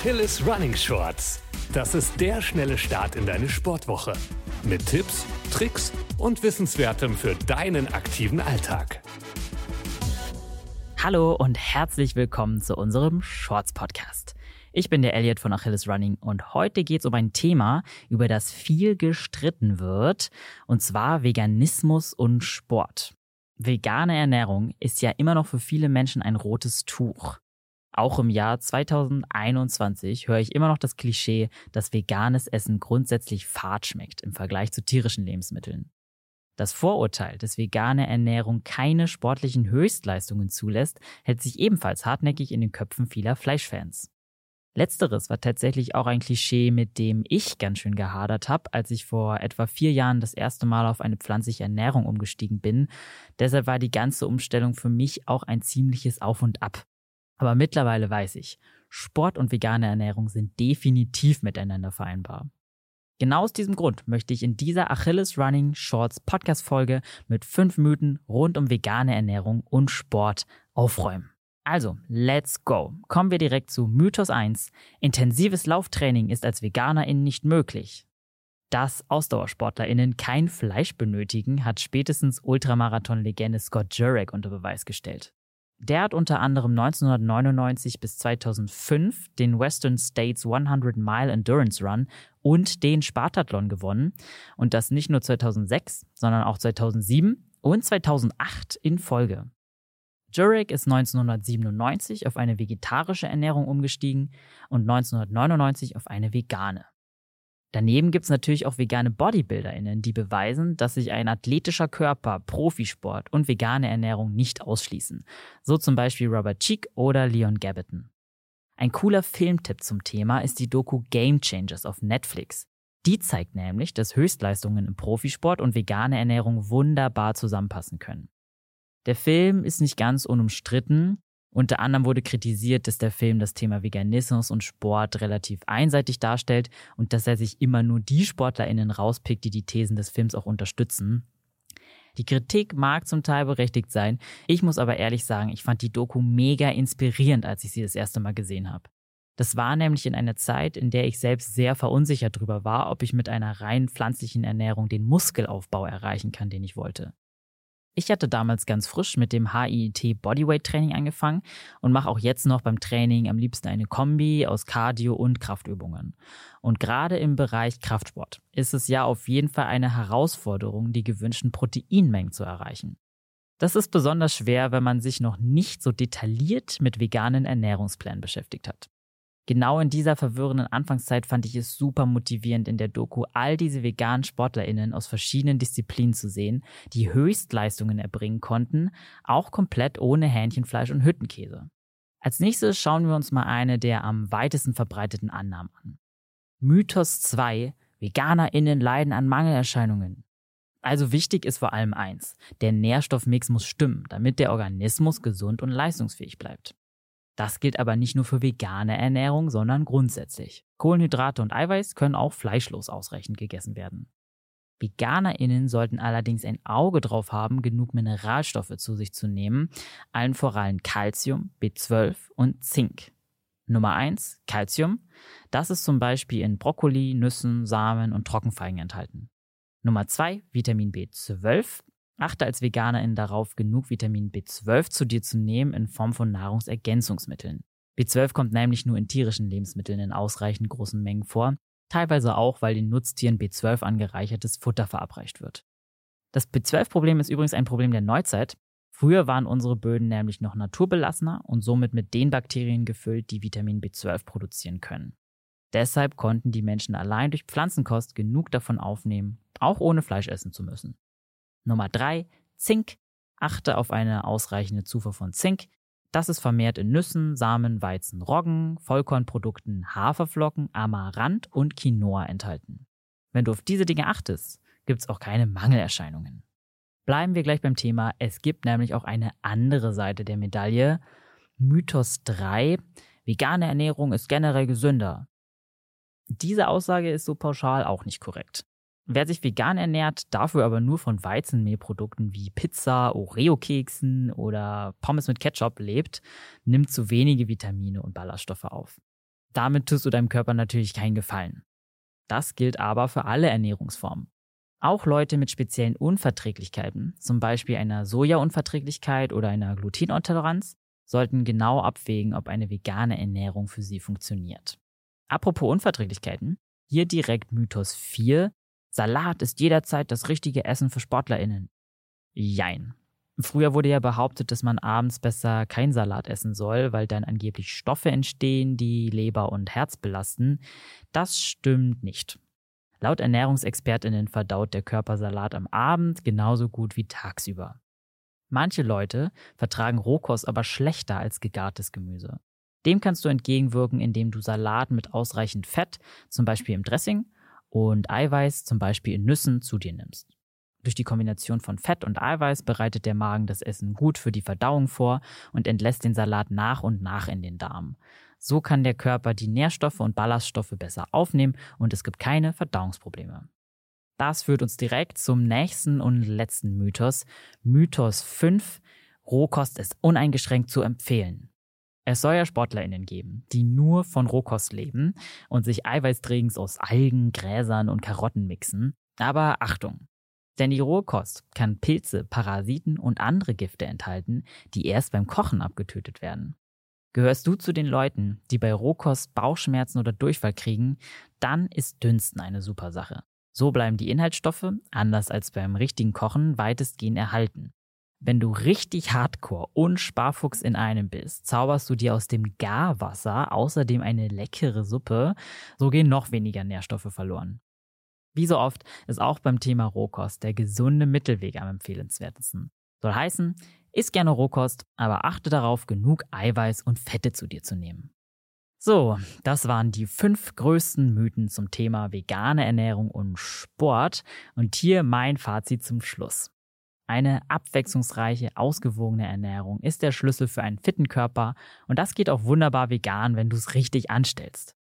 Achilles Running Shorts. Das ist der schnelle Start in deine Sportwoche. Mit Tipps, Tricks und Wissenswertem für deinen aktiven Alltag. Hallo und herzlich willkommen zu unserem Shorts Podcast. Ich bin der Elliot von Achilles Running und heute geht es um ein Thema, über das viel gestritten wird, und zwar Veganismus und Sport. Vegane Ernährung ist ja immer noch für viele Menschen ein rotes Tuch. Auch im Jahr 2021 höre ich immer noch das Klischee, dass veganes Essen grundsätzlich fad schmeckt im Vergleich zu tierischen Lebensmitteln. Das Vorurteil, dass vegane Ernährung keine sportlichen Höchstleistungen zulässt, hält sich ebenfalls hartnäckig in den Köpfen vieler Fleischfans. Letzteres war tatsächlich auch ein Klischee, mit dem ich ganz schön gehadert habe, als ich vor etwa vier Jahren das erste Mal auf eine pflanzliche Ernährung umgestiegen bin. Deshalb war die ganze Umstellung für mich auch ein ziemliches Auf und Ab. Aber mittlerweile weiß ich, Sport und vegane Ernährung sind definitiv miteinander vereinbar. Genau aus diesem Grund möchte ich in dieser Achilles Running Shorts Podcast Folge mit fünf Mythen rund um vegane Ernährung und Sport aufräumen. Also, let's go. Kommen wir direkt zu Mythos 1. Intensives Lauftraining ist als VeganerInnen nicht möglich. Dass AusdauersportlerInnen kein Fleisch benötigen, hat spätestens Ultramarathon-Legende Scott Jurek unter Beweis gestellt. Der hat unter anderem 1999 bis 2005 den Western States 100 Mile Endurance Run und den Spartathlon gewonnen. Und das nicht nur 2006, sondern auch 2007 und 2008 in Folge. Jurek ist 1997 auf eine vegetarische Ernährung umgestiegen und 1999 auf eine vegane. Daneben gibt's natürlich auch vegane BodybuilderInnen, die beweisen, dass sich ein athletischer Körper, Profisport und vegane Ernährung nicht ausschließen. So zum Beispiel Robert Cheek oder Leon Gabbiton. Ein cooler Filmtipp zum Thema ist die Doku Game Changers auf Netflix. Die zeigt nämlich, dass Höchstleistungen im Profisport und vegane Ernährung wunderbar zusammenpassen können. Der Film ist nicht ganz unumstritten, unter anderem wurde kritisiert, dass der Film das Thema Veganismus und Sport relativ einseitig darstellt und dass er sich immer nur die SportlerInnen rauspickt, die die Thesen des Films auch unterstützen. Die Kritik mag zum Teil berechtigt sein. Ich muss aber ehrlich sagen, ich fand die Doku mega inspirierend, als ich sie das erste Mal gesehen habe. Das war nämlich in einer Zeit, in der ich selbst sehr verunsichert darüber war, ob ich mit einer rein pflanzlichen Ernährung den Muskelaufbau erreichen kann, den ich wollte. Ich hatte damals ganz frisch mit dem HIIT Bodyweight Training angefangen und mache auch jetzt noch beim Training am liebsten eine Kombi aus Cardio und Kraftübungen. Und gerade im Bereich Kraftsport ist es ja auf jeden Fall eine Herausforderung, die gewünschten Proteinmengen zu erreichen. Das ist besonders schwer, wenn man sich noch nicht so detailliert mit veganen Ernährungsplänen beschäftigt hat. Genau in dieser verwirrenden Anfangszeit fand ich es super motivierend, in der Doku all diese veganen SportlerInnen aus verschiedenen Disziplinen zu sehen, die Höchstleistungen erbringen konnten, auch komplett ohne Hähnchenfleisch und Hüttenkäse. Als nächstes schauen wir uns mal eine der am weitesten verbreiteten Annahmen an. Mythos 2. VeganerInnen leiden an Mangelerscheinungen. Also wichtig ist vor allem eins. Der Nährstoffmix muss stimmen, damit der Organismus gesund und leistungsfähig bleibt. Das gilt aber nicht nur für vegane Ernährung, sondern grundsätzlich. Kohlenhydrate und Eiweiß können auch fleischlos ausreichend gegessen werden. VeganerInnen sollten allerdings ein Auge drauf haben, genug Mineralstoffe zu sich zu nehmen, allen voran Calcium, B12 und Zink. Nummer eins Calcium. Das ist zum Beispiel in Brokkoli, Nüssen, Samen und Trockenfeigen enthalten. Nummer zwei Vitamin B12. Achte als Veganerin darauf, genug Vitamin B12 zu dir zu nehmen in Form von Nahrungsergänzungsmitteln. B12 kommt nämlich nur in tierischen Lebensmitteln in ausreichend großen Mengen vor, teilweise auch, weil den Nutztieren B12 angereichertes Futter verabreicht wird. Das B12-Problem ist übrigens ein Problem der Neuzeit. Früher waren unsere Böden nämlich noch naturbelassener und somit mit den Bakterien gefüllt, die Vitamin B12 produzieren können. Deshalb konnten die Menschen allein durch Pflanzenkost genug davon aufnehmen, auch ohne Fleisch essen zu müssen. Nummer drei, Zink. Achte auf eine ausreichende Zufuhr von Zink. Das ist vermehrt in Nüssen, Samen, Weizen, Roggen, Vollkornprodukten, Haferflocken, Amaranth und Quinoa enthalten. Wenn du auf diese Dinge achtest, gibt's auch keine Mangelerscheinungen. Bleiben wir gleich beim Thema. Es gibt nämlich auch eine andere Seite der Medaille. Mythos 3. Vegane Ernährung ist generell gesünder. Diese Aussage ist so pauschal auch nicht korrekt. Wer sich vegan ernährt, dafür aber nur von Weizenmehlprodukten wie Pizza, Oreo-Keksen oder Pommes mit Ketchup lebt, nimmt zu wenige Vitamine und Ballaststoffe auf. Damit tust du deinem Körper natürlich keinen Gefallen. Das gilt aber für alle Ernährungsformen. Auch Leute mit speziellen Unverträglichkeiten, zum Beispiel einer Sojaunverträglichkeit oder einer Glutenintoleranz, sollten genau abwägen, ob eine vegane Ernährung für sie funktioniert. Apropos Unverträglichkeiten, hier direkt Mythos 4. Salat ist jederzeit das richtige Essen für SportlerInnen. Jein. Früher wurde ja behauptet, dass man abends besser kein Salat essen soll, weil dann angeblich Stoffe entstehen, die Leber und Herz belasten. Das stimmt nicht. Laut Ernährungsexpertinnen verdaut der Körper Salat am Abend genauso gut wie tagsüber. Manche Leute vertragen Rohkost aber schlechter als gegartes Gemüse. Dem kannst du entgegenwirken, indem du Salat mit ausreichend Fett, zum Beispiel im Dressing, und Eiweiß, zum Beispiel in Nüssen, zu dir nimmst. Durch die Kombination von Fett und Eiweiß bereitet der Magen das Essen gut für die Verdauung vor und entlässt den Salat nach und nach in den Darm. So kann der Körper die Nährstoffe und Ballaststoffe besser aufnehmen und es gibt keine Verdauungsprobleme. Das führt uns direkt zum nächsten und letzten Mythos. Mythos 5. Rohkost ist uneingeschränkt zu empfehlen. Es soll ja SportlerInnen geben, die nur von Rohkost leben und sich Eiweißdrinks aus Algen, Gräsern und Karotten mixen. Aber Achtung! Denn die Rohkost kann Pilze, Parasiten und andere Gifte enthalten, die erst beim Kochen abgetötet werden. Gehörst du zu den Leuten, die bei Rohkost Bauchschmerzen oder Durchfall kriegen, dann ist Dünsten eine super Sache. So bleiben die Inhaltsstoffe, anders als beim richtigen Kochen, weitestgehend erhalten. Wenn du richtig Hardcore und Sparfuchs in einem bist, zauberst du dir aus dem Garwasser außerdem eine leckere Suppe, so gehen noch weniger Nährstoffe verloren. Wie so oft ist auch beim Thema Rohkost der gesunde Mittelweg am empfehlenswertesten. Soll heißen, iss gerne Rohkost, aber achte darauf, genug Eiweiß und Fette zu dir zu nehmen. So, das waren die fünf größten Mythen zum Thema vegane Ernährung und Sport. Und hier mein Fazit zum Schluss. Eine abwechslungsreiche, ausgewogene Ernährung ist der Schlüssel für einen fitten Körper und das geht auch wunderbar vegan, wenn du es richtig anstellst.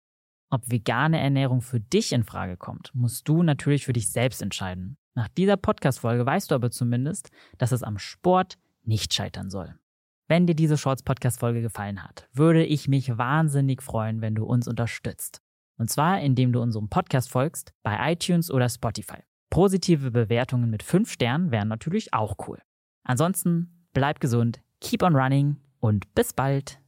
Ob vegane Ernährung für dich in Frage kommt, musst du natürlich für dich selbst entscheiden. Nach dieser Podcast-Folge weißt du aber zumindest, dass es am Sport nicht scheitern soll. Wenn dir diese Shorts-Podcast-Folge gefallen hat, würde ich mich wahnsinnig freuen, wenn du uns unterstützt. Und zwar, indem du unserem Podcast folgst bei iTunes oder Spotify. Positive Bewertungen mit 5 Sternen wären natürlich auch cool. Ansonsten bleib gesund, keep on running und bis bald.